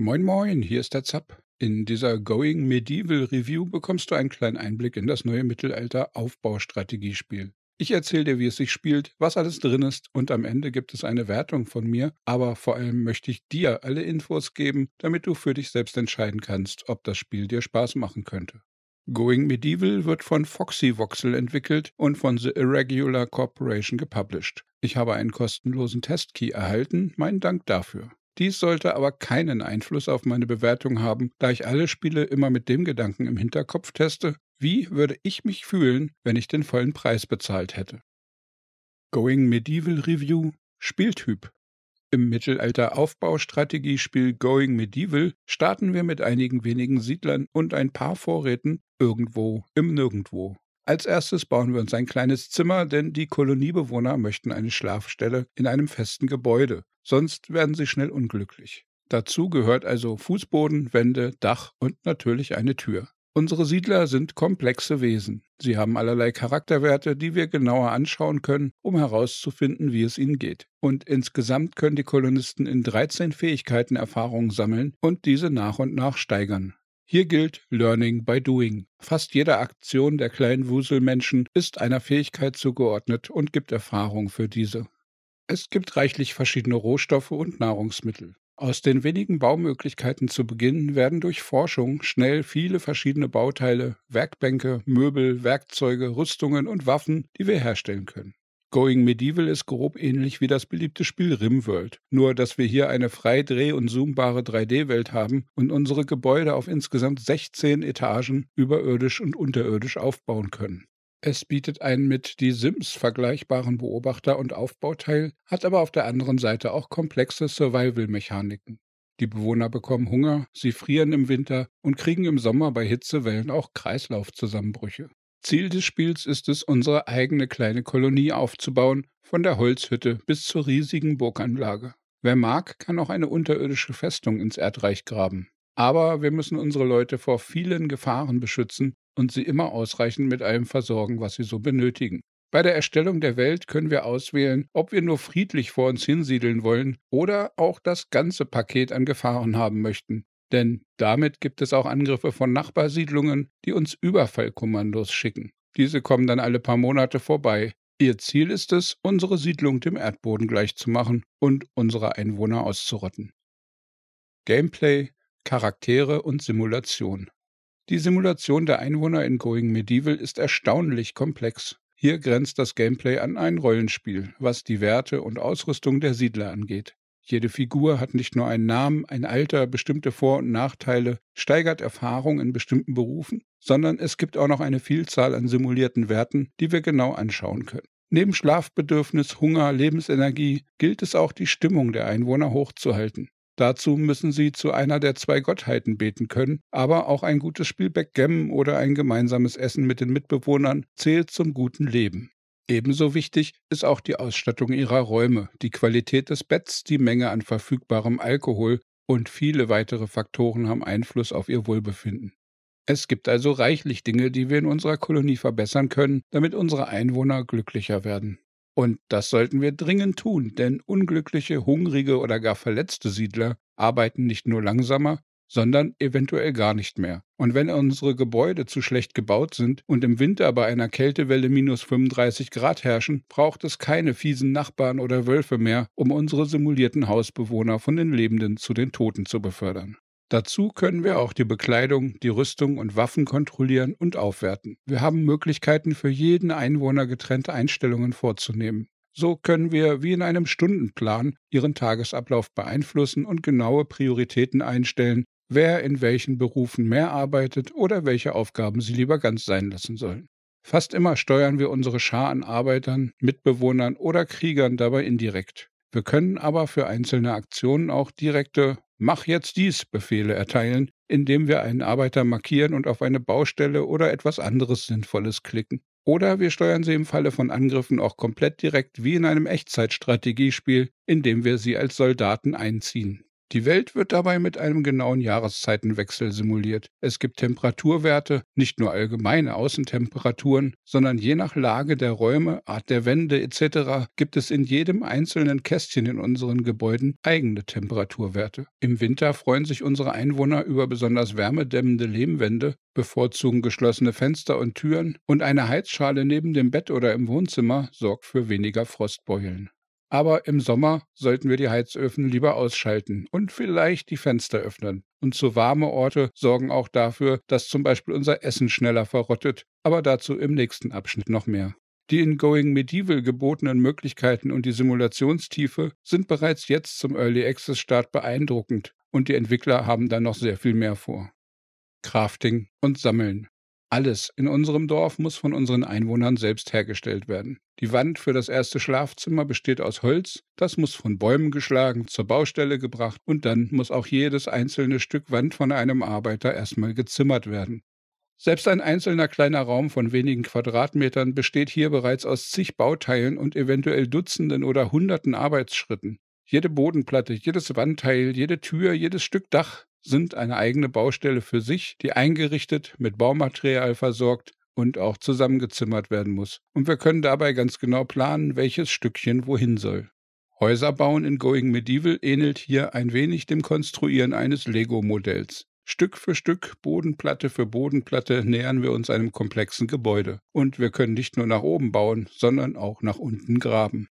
Moin Moin, hier ist der Zapp. In dieser Going Medieval Review bekommst du einen kleinen Einblick in das neue Mittelalter-Aufbaustrategiespiel. Ich erzähle dir, wie es sich spielt, was alles drin ist und am Ende gibt es eine Wertung von mir, aber vor allem möchte ich dir alle Infos geben, damit du für dich selbst entscheiden kannst, ob das Spiel dir Spaß machen könnte. Going Medieval wird von Foxy Voxel entwickelt und von The Irregular Corporation gepublished. Ich habe einen kostenlosen Testkey erhalten, meinen Dank dafür. Dies sollte aber keinen Einfluss auf meine Bewertung haben, da ich alle Spiele immer mit dem Gedanken im Hinterkopf teste, wie würde ich mich fühlen, wenn ich den vollen Preis bezahlt hätte. Going Medieval Review Spieltyp im Mittelalter-Aufbaustrategiespiel Going Medieval starten wir mit einigen wenigen Siedlern und ein paar Vorräten irgendwo im Nirgendwo. Als erstes bauen wir uns ein kleines Zimmer, denn die Koloniebewohner möchten eine Schlafstelle in einem festen Gebäude, sonst werden sie schnell unglücklich. Dazu gehört also Fußboden, Wände, Dach und natürlich eine Tür. Unsere Siedler sind komplexe Wesen. Sie haben allerlei Charakterwerte, die wir genauer anschauen können, um herauszufinden, wie es ihnen geht. Und insgesamt können die Kolonisten in 13 Fähigkeiten Erfahrungen sammeln und diese nach und nach steigern. Hier gilt Learning by Doing. Fast jede Aktion der kleinen Wuselmenschen ist einer Fähigkeit zugeordnet und gibt Erfahrung für diese. Es gibt reichlich verschiedene Rohstoffe und Nahrungsmittel. Aus den wenigen Baumöglichkeiten zu Beginn werden durch Forschung schnell viele verschiedene Bauteile, Werkbänke, Möbel, Werkzeuge, Rüstungen und Waffen, die wir herstellen können. Going Medieval ist grob ähnlich wie das beliebte Spiel Rimworld, nur dass wir hier eine frei dreh- und zoombare 3D-Welt haben und unsere Gebäude auf insgesamt 16 Etagen überirdisch und unterirdisch aufbauen können. Es bietet einen mit Die Sims vergleichbaren Beobachter- und Aufbauteil, hat aber auf der anderen Seite auch komplexe Survival-Mechaniken. Die Bewohner bekommen Hunger, sie frieren im Winter und kriegen im Sommer bei Hitzewellen auch Kreislaufzusammenbrüche. Ziel des Spiels ist es, unsere eigene kleine Kolonie aufzubauen, von der Holzhütte bis zur riesigen Burganlage. Wer mag, kann auch eine unterirdische Festung ins Erdreich graben. Aber wir müssen unsere Leute vor vielen Gefahren beschützen und sie immer ausreichend mit allem versorgen, was sie so benötigen. Bei der Erstellung der Welt können wir auswählen, ob wir nur friedlich vor uns hinsiedeln wollen oder auch das ganze Paket an Gefahren haben möchten. Denn damit gibt es auch Angriffe von Nachbarsiedlungen, die uns Überfallkommandos schicken. Diese kommen dann alle paar Monate vorbei. Ihr Ziel ist es, unsere Siedlung dem Erdboden gleichzumachen und unsere Einwohner auszurotten. Gameplay, Charaktere und Simulation. Die Simulation der Einwohner in Going Medieval ist erstaunlich komplex. Hier grenzt das Gameplay an ein Rollenspiel, was die Werte und Ausrüstung der Siedler angeht. Jede Figur hat nicht nur einen Namen, ein Alter, bestimmte Vor- und Nachteile, steigert Erfahrung in bestimmten Berufen, sondern es gibt auch noch eine Vielzahl an simulierten Werten, die wir genau anschauen können. Neben Schlafbedürfnis, Hunger, Lebensenergie gilt es auch, die Stimmung der Einwohner hochzuhalten. Dazu müssen sie zu einer der zwei Gottheiten beten können, aber auch ein gutes Spiel Backgammon oder ein gemeinsames Essen mit den Mitbewohnern zählt zum guten Leben. Ebenso wichtig ist auch die Ausstattung ihrer Räume, die Qualität des Betts, die Menge an verfügbarem Alkohol und viele weitere Faktoren haben Einfluss auf ihr Wohlbefinden. Es gibt also reichlich Dinge, die wir in unserer Kolonie verbessern können, damit unsere Einwohner glücklicher werden. Und das sollten wir dringend tun, denn unglückliche, hungrige oder gar verletzte Siedler arbeiten nicht nur langsamer, sondern eventuell gar nicht mehr. Und wenn unsere Gebäude zu schlecht gebaut sind und im Winter bei einer Kältewelle minus 35 Grad herrschen, braucht es keine fiesen Nachbarn oder Wölfe mehr, um unsere simulierten Hausbewohner von den Lebenden zu den Toten zu befördern. Dazu können wir auch die Bekleidung, die Rüstung und Waffen kontrollieren und aufwerten. Wir haben Möglichkeiten für jeden Einwohner getrennte Einstellungen vorzunehmen. So können wir wie in einem Stundenplan ihren Tagesablauf beeinflussen und genaue Prioritäten einstellen, wer in welchen Berufen mehr arbeitet oder welche Aufgaben sie lieber ganz sein lassen sollen. Fast immer steuern wir unsere Schar an Arbeitern, Mitbewohnern oder Kriegern dabei indirekt. Wir können aber für einzelne Aktionen auch direkte Mach jetzt dies Befehle erteilen, indem wir einen Arbeiter markieren und auf eine Baustelle oder etwas anderes Sinnvolles klicken. Oder wir steuern sie im Falle von Angriffen auch komplett direkt wie in einem Echtzeitstrategiespiel, indem wir sie als Soldaten einziehen. Die Welt wird dabei mit einem genauen Jahreszeitenwechsel simuliert. Es gibt Temperaturwerte, nicht nur allgemeine Außentemperaturen, sondern je nach Lage der Räume, Art der Wände etc. gibt es in jedem einzelnen Kästchen in unseren Gebäuden eigene Temperaturwerte. Im Winter freuen sich unsere Einwohner über besonders wärmedämmende Lehmwände, bevorzugen geschlossene Fenster und Türen und eine Heizschale neben dem Bett oder im Wohnzimmer sorgt für weniger Frostbeulen. Aber im Sommer sollten wir die Heizöfen lieber ausschalten und vielleicht die Fenster öffnen. Und zu warme Orte sorgen auch dafür, dass zum Beispiel unser Essen schneller verrottet, aber dazu im nächsten Abschnitt noch mehr. Die in Going Medieval gebotenen Möglichkeiten und die Simulationstiefe sind bereits jetzt zum Early Access Start beeindruckend und die Entwickler haben da noch sehr viel mehr vor. Crafting und Sammeln. Alles in unserem Dorf muss von unseren Einwohnern selbst hergestellt werden. Die Wand für das erste Schlafzimmer besteht aus Holz, das muss von Bäumen geschlagen, zur Baustelle gebracht und dann muss auch jedes einzelne Stück Wand von einem Arbeiter erstmal gezimmert werden. Selbst ein einzelner kleiner Raum von wenigen Quadratmetern besteht hier bereits aus zig Bauteilen und eventuell Dutzenden oder Hunderten Arbeitsschritten. Jede Bodenplatte, jedes Wandteil, jede Tür, jedes Stück Dach sind eine eigene Baustelle für sich, die eingerichtet, mit Baumaterial versorgt und auch zusammengezimmert werden muss. Und wir können dabei ganz genau planen, welches Stückchen wohin soll. Häuser bauen in Going Medieval ähnelt hier ein wenig dem Konstruieren eines Lego-Modells. Stück für Stück, Bodenplatte für Bodenplatte nähern wir uns einem komplexen Gebäude. Und wir können nicht nur nach oben bauen, sondern auch nach unten graben.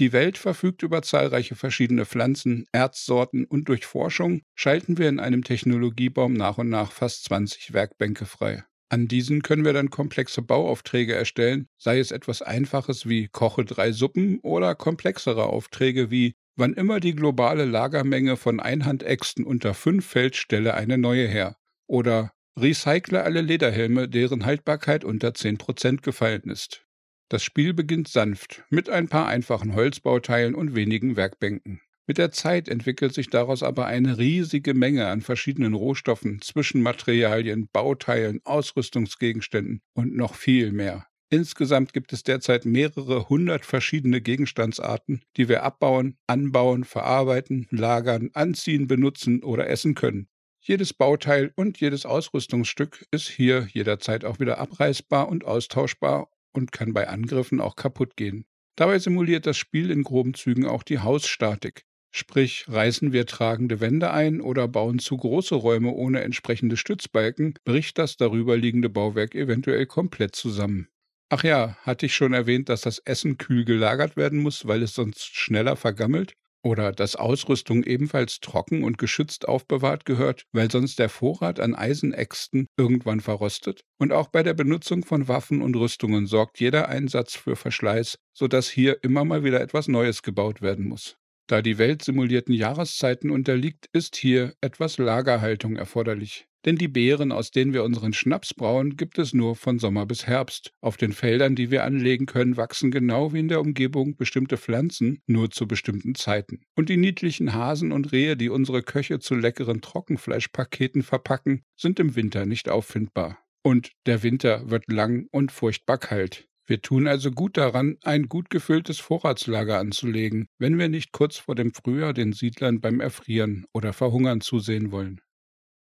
Die Welt verfügt über zahlreiche verschiedene Pflanzen, Erzsorten und durch Forschung schalten wir in einem Technologiebaum nach und nach fast 20 Werkbänke frei. An diesen können wir dann komplexe Bauaufträge erstellen, sei es etwas Einfaches wie Koche drei Suppen oder komplexere Aufträge wie Wann immer die globale Lagermenge von Einhandäxten unter 5 fällt, stelle eine neue her. Oder Recycle alle Lederhelme, deren Haltbarkeit unter 10% gefallen ist. Das Spiel beginnt sanft, mit ein paar einfachen Holzbauteilen und wenigen Werkbänken. Mit der Zeit entwickelt sich daraus aber eine riesige Menge an verschiedenen Rohstoffen, Zwischenmaterialien, Bauteilen, Ausrüstungsgegenständen und noch viel mehr. Insgesamt gibt es derzeit mehrere hundert verschiedene Gegenstandsarten, die wir abbauen, anbauen, verarbeiten, lagern, anziehen, benutzen oder essen können. Jedes Bauteil und jedes Ausrüstungsstück ist hier jederzeit auch wieder abreißbar und austauschbar und kann bei Angriffen auch kaputt gehen. Dabei simuliert das Spiel in groben Zügen auch die Hausstatik. Sprich, reißen wir tragende Wände ein oder bauen zu große Räume ohne entsprechende Stützbalken, bricht das darüber liegende Bauwerk eventuell komplett zusammen. Ach ja, hatte ich schon erwähnt, dass das Essen kühl gelagert werden muss, weil es sonst schneller vergammelt? Oder dass Ausrüstung ebenfalls trocken und geschützt aufbewahrt gehört, weil sonst der Vorrat an Eisenäxten irgendwann verrostet? Und auch bei der Benutzung von Waffen und Rüstungen sorgt jeder Einsatz für Verschleiß, sodass hier immer mal wieder etwas Neues gebaut werden muss. Da die Welt simulierten Jahreszeiten unterliegt, ist hier etwas Lagerhaltung erforderlich. Denn die Beeren, aus denen wir unseren Schnaps brauen, gibt es nur von Sommer bis Herbst. Auf den Feldern, die wir anlegen können, wachsen genau wie in der Umgebung bestimmte Pflanzen nur zu bestimmten Zeiten. Und die niedlichen Hasen und Rehe, die unsere Köche zu leckeren Trockenfleischpaketen verpacken, sind im Winter nicht auffindbar. Und der Winter wird lang und furchtbar kalt. Wir tun also gut daran, ein gut gefülltes Vorratslager anzulegen, wenn wir nicht kurz vor dem Frühjahr den Siedlern beim Erfrieren oder Verhungern zusehen wollen.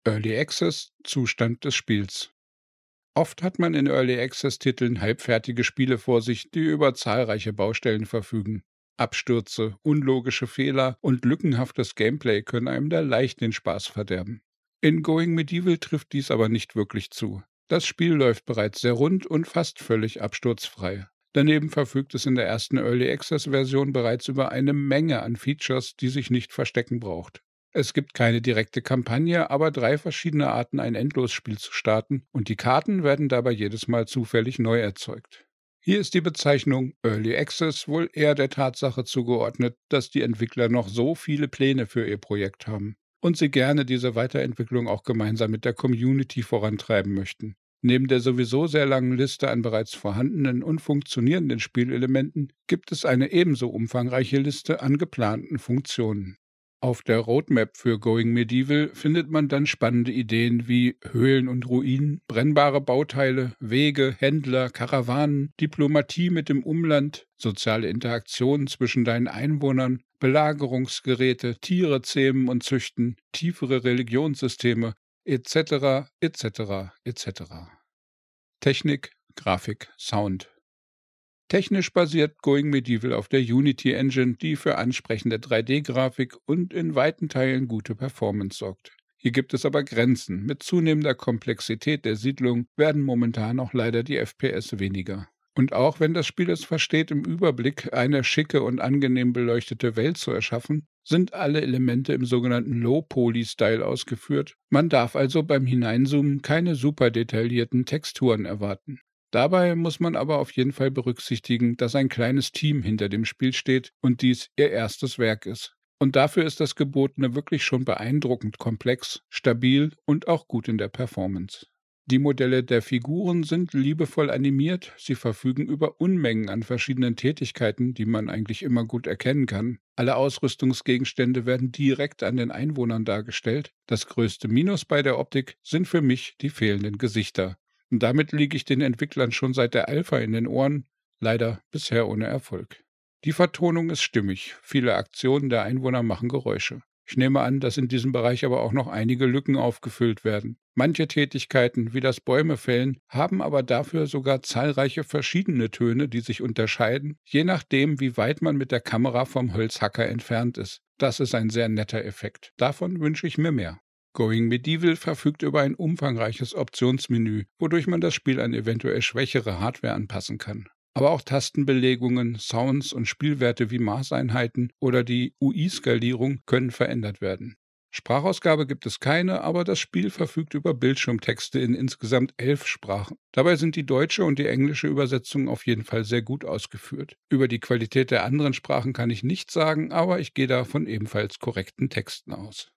Early Access Zustand des Spiels. Oft hat man in Early Access Titeln halbfertige Spiele vor sich, die über zahlreiche Baustellen verfügen. Abstürze, unlogische Fehler und lückenhaftes Gameplay können einem da leicht den Spaß verderben. In Going Medieval trifft dies aber nicht wirklich zu. Das Spiel läuft bereits sehr rund und fast völlig absturzfrei. Daneben verfügt es in der ersten Early Access Version bereits über eine Menge an Features, die sich nicht verstecken braucht. Es gibt keine direkte Kampagne, aber drei verschiedene Arten, ein Endlosspiel zu starten, und die Karten werden dabei jedes Mal zufällig neu erzeugt. Hier ist die Bezeichnung Early Access wohl eher der Tatsache zugeordnet, dass die Entwickler noch so viele Pläne für ihr Projekt haben und sie gerne diese Weiterentwicklung auch gemeinsam mit der Community vorantreiben möchten. Neben der sowieso sehr langen Liste an bereits vorhandenen und funktionierenden Spielelementen gibt es eine ebenso umfangreiche Liste an geplanten Funktionen. Auf der Roadmap für Going Medieval findet man dann spannende Ideen wie Höhlen und Ruinen, brennbare Bauteile, Wege, Händler, Karawanen, Diplomatie mit dem Umland, soziale Interaktionen zwischen deinen Einwohnern, Belagerungsgeräte, Tiere zähmen und züchten, tiefere Religionssysteme, etc., etc., etc. Technik, Grafik, Sound. Technisch basiert Going Medieval auf der Unity Engine, die für ansprechende 3D-Grafik und in weiten Teilen gute Performance sorgt. Hier gibt es aber Grenzen. Mit zunehmender Komplexität der Siedlung werden momentan auch leider die FPS weniger. Und auch wenn das Spiel es versteht, im Überblick eine schicke und angenehm beleuchtete Welt zu erschaffen, sind alle Elemente im sogenannten Low-Poly-Style ausgeführt. Man darf also beim Hineinzoomen keine super detaillierten Texturen erwarten. Dabei muss man aber auf jeden Fall berücksichtigen, dass ein kleines Team hinter dem Spiel steht und dies ihr erstes Werk ist. Und dafür ist das Gebotene wirklich schon beeindruckend komplex, stabil und auch gut in der Performance. Die Modelle der Figuren sind liebevoll animiert, sie verfügen über Unmengen an verschiedenen Tätigkeiten, die man eigentlich immer gut erkennen kann. Alle Ausrüstungsgegenstände werden direkt an den Einwohnern dargestellt. Das größte Minus bei der Optik sind für mich die fehlenden Gesichter. Und damit liege ich den Entwicklern schon seit der Alpha in den Ohren, leider bisher ohne Erfolg. Die Vertonung ist stimmig, viele Aktionen der Einwohner machen Geräusche. Ich nehme an, dass in diesem Bereich aber auch noch einige Lücken aufgefüllt werden. Manche Tätigkeiten, wie das Bäume fällen, haben aber dafür sogar zahlreiche verschiedene Töne, die sich unterscheiden, je nachdem, wie weit man mit der Kamera vom Holzhacker entfernt ist. Das ist ein sehr netter Effekt. Davon wünsche ich mir mehr. Going Medieval verfügt über ein umfangreiches Optionsmenü, wodurch man das Spiel an eventuell schwächere Hardware anpassen kann. Aber auch Tastenbelegungen, Sounds und Spielwerte wie Maßeinheiten oder die UI-Skalierung können verändert werden. Sprachausgabe gibt es keine, aber das Spiel verfügt über Bildschirmtexte in insgesamt elf Sprachen. Dabei sind die deutsche und die englische Übersetzung auf jeden Fall sehr gut ausgeführt. Über die Qualität der anderen Sprachen kann ich nichts sagen, aber ich gehe da von ebenfalls korrekten Texten aus.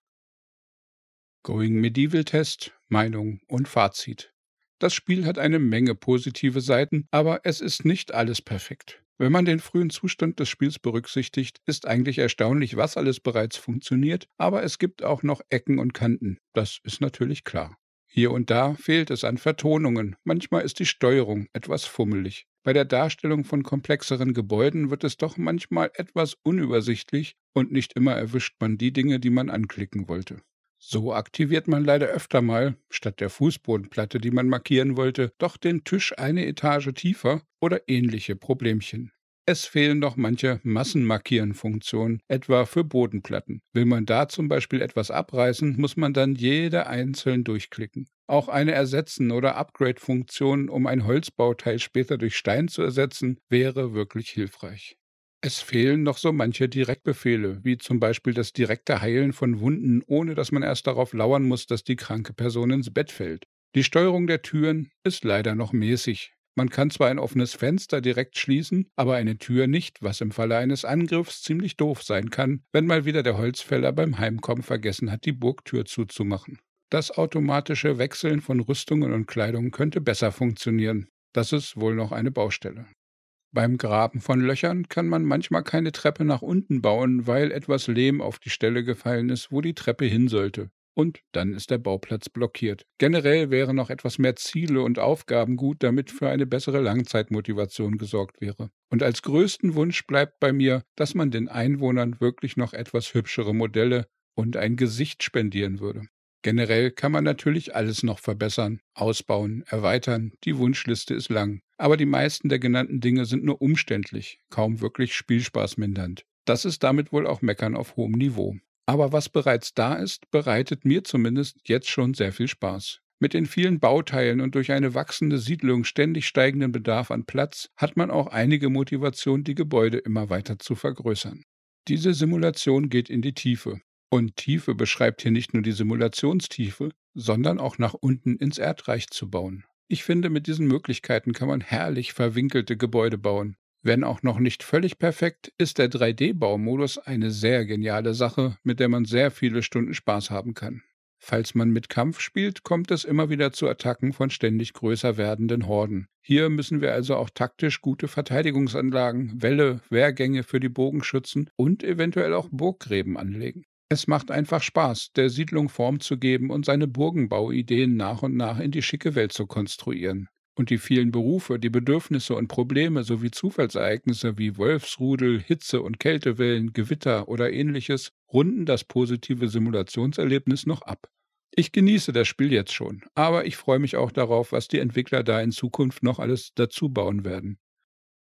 Going Medieval Test, Meinung und Fazit. Das Spiel hat eine Menge positive Seiten, aber es ist nicht alles perfekt. Wenn man den frühen Zustand des Spiels berücksichtigt, ist eigentlich erstaunlich, was alles bereits funktioniert, aber es gibt auch noch Ecken und Kanten. Das ist natürlich klar. Hier und da fehlt es an Vertonungen, manchmal ist die Steuerung etwas fummelig. Bei der Darstellung von komplexeren Gebäuden wird es doch manchmal etwas unübersichtlich und nicht immer erwischt man die Dinge, die man anklicken wollte. So aktiviert man leider öfter mal, statt der Fußbodenplatte, die man markieren wollte, doch den Tisch eine Etage tiefer oder ähnliche Problemchen. Es fehlen noch manche Massenmarkieren-Funktionen, etwa für Bodenplatten. Will man da zum Beispiel etwas abreißen, muss man dann jede einzeln durchklicken. Auch eine Ersetzen- oder Upgrade-Funktion, um ein Holzbauteil später durch Stein zu ersetzen, wäre wirklich hilfreich. Es fehlen noch so manche Direktbefehle, wie zum Beispiel das direkte Heilen von Wunden, ohne dass man erst darauf lauern muss, dass die kranke Person ins Bett fällt. Die Steuerung der Türen ist leider noch mäßig. Man kann zwar ein offenes Fenster direkt schließen, aber eine Tür nicht, was im Falle eines Angriffs ziemlich doof sein kann, wenn mal wieder der Holzfäller beim Heimkommen vergessen hat, die Burgtür zuzumachen. Das automatische Wechseln von Rüstungen und Kleidung könnte besser funktionieren. Das ist wohl noch eine Baustelle. Beim Graben von Löchern kann man manchmal keine Treppe nach unten bauen, weil etwas Lehm auf die Stelle gefallen ist, wo die Treppe hin sollte. Und dann ist der Bauplatz blockiert. Generell wären noch etwas mehr Ziele und Aufgaben gut, damit für eine bessere Langzeitmotivation gesorgt wäre. Und als größten Wunsch bleibt bei mir, dass man den Einwohnern wirklich noch etwas hübschere Modelle und ein Gesicht spendieren würde. Generell kann man natürlich alles noch verbessern, ausbauen, erweitern, die Wunschliste ist lang. Aber die meisten der genannten Dinge sind nur umständlich, kaum wirklich spielspaßmindernd. Das ist damit wohl auch Meckern auf hohem Niveau. Aber was bereits da ist, bereitet mir zumindest jetzt schon sehr viel Spaß. Mit den vielen Bauteilen und durch eine wachsende Siedlung ständig steigenden Bedarf an Platz hat man auch einige Motivation, die Gebäude immer weiter zu vergrößern. Diese Simulation geht in die Tiefe. Und Tiefe beschreibt hier nicht nur die Simulationstiefe, sondern auch nach unten ins Erdreich zu bauen. Ich finde, mit diesen Möglichkeiten kann man herrlich verwinkelte Gebäude bauen. Wenn auch noch nicht völlig perfekt, ist der 3D-Baumodus eine sehr geniale Sache, mit der man sehr viele Stunden Spaß haben kann. Falls man mit Kampf spielt, kommt es immer wieder zu Attacken von ständig größer werdenden Horden. Hier müssen wir also auch taktisch gute Verteidigungsanlagen, Wälle, Wehrgänge für die Bogenschützen und eventuell auch Burggräben anlegen. Es macht einfach Spaß, der Siedlung Form zu geben und seine Burgenbauideen nach und nach in die schicke Welt zu konstruieren. Und die vielen Berufe, die Bedürfnisse und Probleme sowie Zufallsereignisse wie Wolfsrudel, Hitze- und Kältewellen, Gewitter oder ähnliches runden das positive Simulationserlebnis noch ab. Ich genieße das Spiel jetzt schon, aber ich freue mich auch darauf, was die Entwickler da in Zukunft noch alles dazu bauen werden.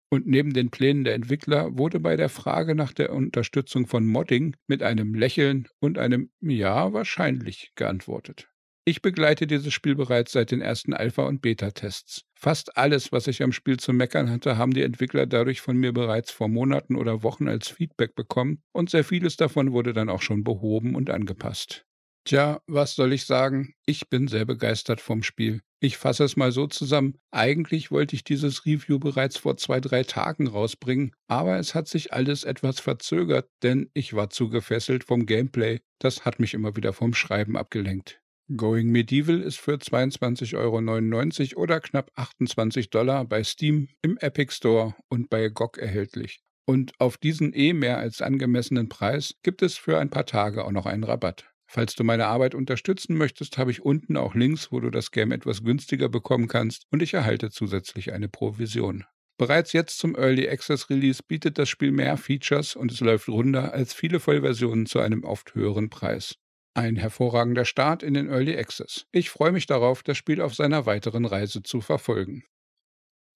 Und neben den Plänen der Entwickler wurde bei der Frage nach der Unterstützung von Modding mit einem Lächeln und einem Ja wahrscheinlich geantwortet. Ich begleite dieses Spiel bereits seit den ersten Alpha- und Beta-Tests. Fast alles, was ich am Spiel zu meckern hatte, haben die Entwickler dadurch von mir bereits vor Monaten oder Wochen als Feedback bekommen und sehr vieles davon wurde dann auch schon behoben und angepasst. Tja, was soll ich sagen? Ich bin sehr begeistert vom Spiel. Ich fasse es mal so zusammen. Eigentlich wollte ich dieses Review bereits vor zwei, drei Tagen rausbringen, aber es hat sich alles etwas verzögert, denn ich war zu gefesselt vom Gameplay. Das hat mich immer wieder vom Schreiben abgelenkt. Going Medieval ist für 22,99 Euro oder knapp 28 Dollar bei Steam, im Epic Store und bei GOG erhältlich. Und auf diesen eh mehr als angemessenen Preis gibt es für ein paar Tage auch noch einen Rabatt. Falls du meine Arbeit unterstützen möchtest, habe ich unten auch Links, wo du das Game etwas günstiger bekommen kannst und ich erhalte zusätzlich eine Provision. Bereits jetzt zum Early Access Release bietet das Spiel mehr Features und es läuft runder als viele Vollversionen zu einem oft höheren Preis. Ein hervorragender Start in den Early Access. Ich freue mich darauf, das Spiel auf seiner weiteren Reise zu verfolgen.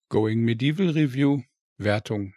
Going Medieval Review Wertung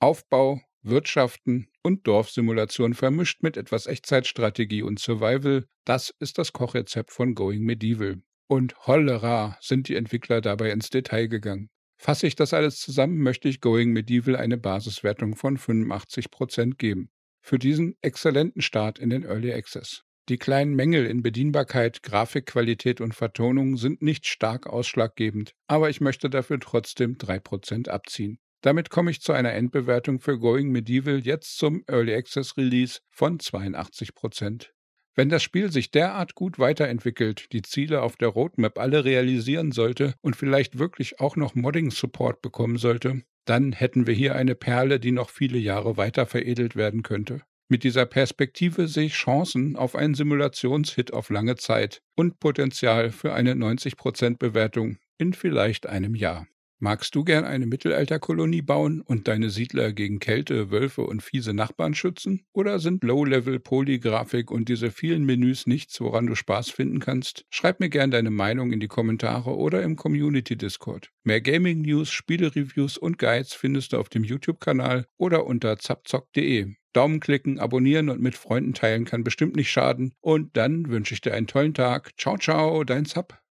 Aufbau Wirtschaften und Dorfsimulation vermischt mit etwas Echtzeitstrategie und Survival, das ist das Kochrezept von Going Medieval. Und hollera sind die Entwickler dabei ins Detail gegangen. Fasse ich das alles zusammen, möchte ich Going Medieval eine Basiswertung von 85% geben. Für diesen exzellenten Start in den Early Access. Die kleinen Mängel in Bedienbarkeit, Grafikqualität und Vertonung sind nicht stark ausschlaggebend, aber ich möchte dafür trotzdem 3% abziehen. Damit komme ich zu einer Endbewertung für Going Medieval jetzt zum Early Access Release von 82 Prozent. Wenn das Spiel sich derart gut weiterentwickelt, die Ziele auf der Roadmap alle realisieren sollte und vielleicht wirklich auch noch Modding-Support bekommen sollte, dann hätten wir hier eine Perle, die noch viele Jahre weiter veredelt werden könnte. Mit dieser Perspektive sehe ich Chancen auf einen Simulationshit auf lange Zeit und Potenzial für eine 90% Bewertung in vielleicht einem Jahr. Magst du gern eine Mittelalterkolonie bauen und deine Siedler gegen Kälte, Wölfe und fiese Nachbarn schützen? Oder sind Low-Level, Polygrafik und diese vielen Menüs nichts, woran du Spaß finden kannst? Schreib mir gern deine Meinung in die Kommentare oder im Community Discord. Mehr Gaming News, Spiele-Reviews und Guides findest du auf dem YouTube-Kanal oder unter zapzock.de. Daumen klicken, abonnieren und mit Freunden teilen kann bestimmt nicht schaden. Und dann wünsche ich dir einen tollen Tag. Ciao, ciao, dein Zap.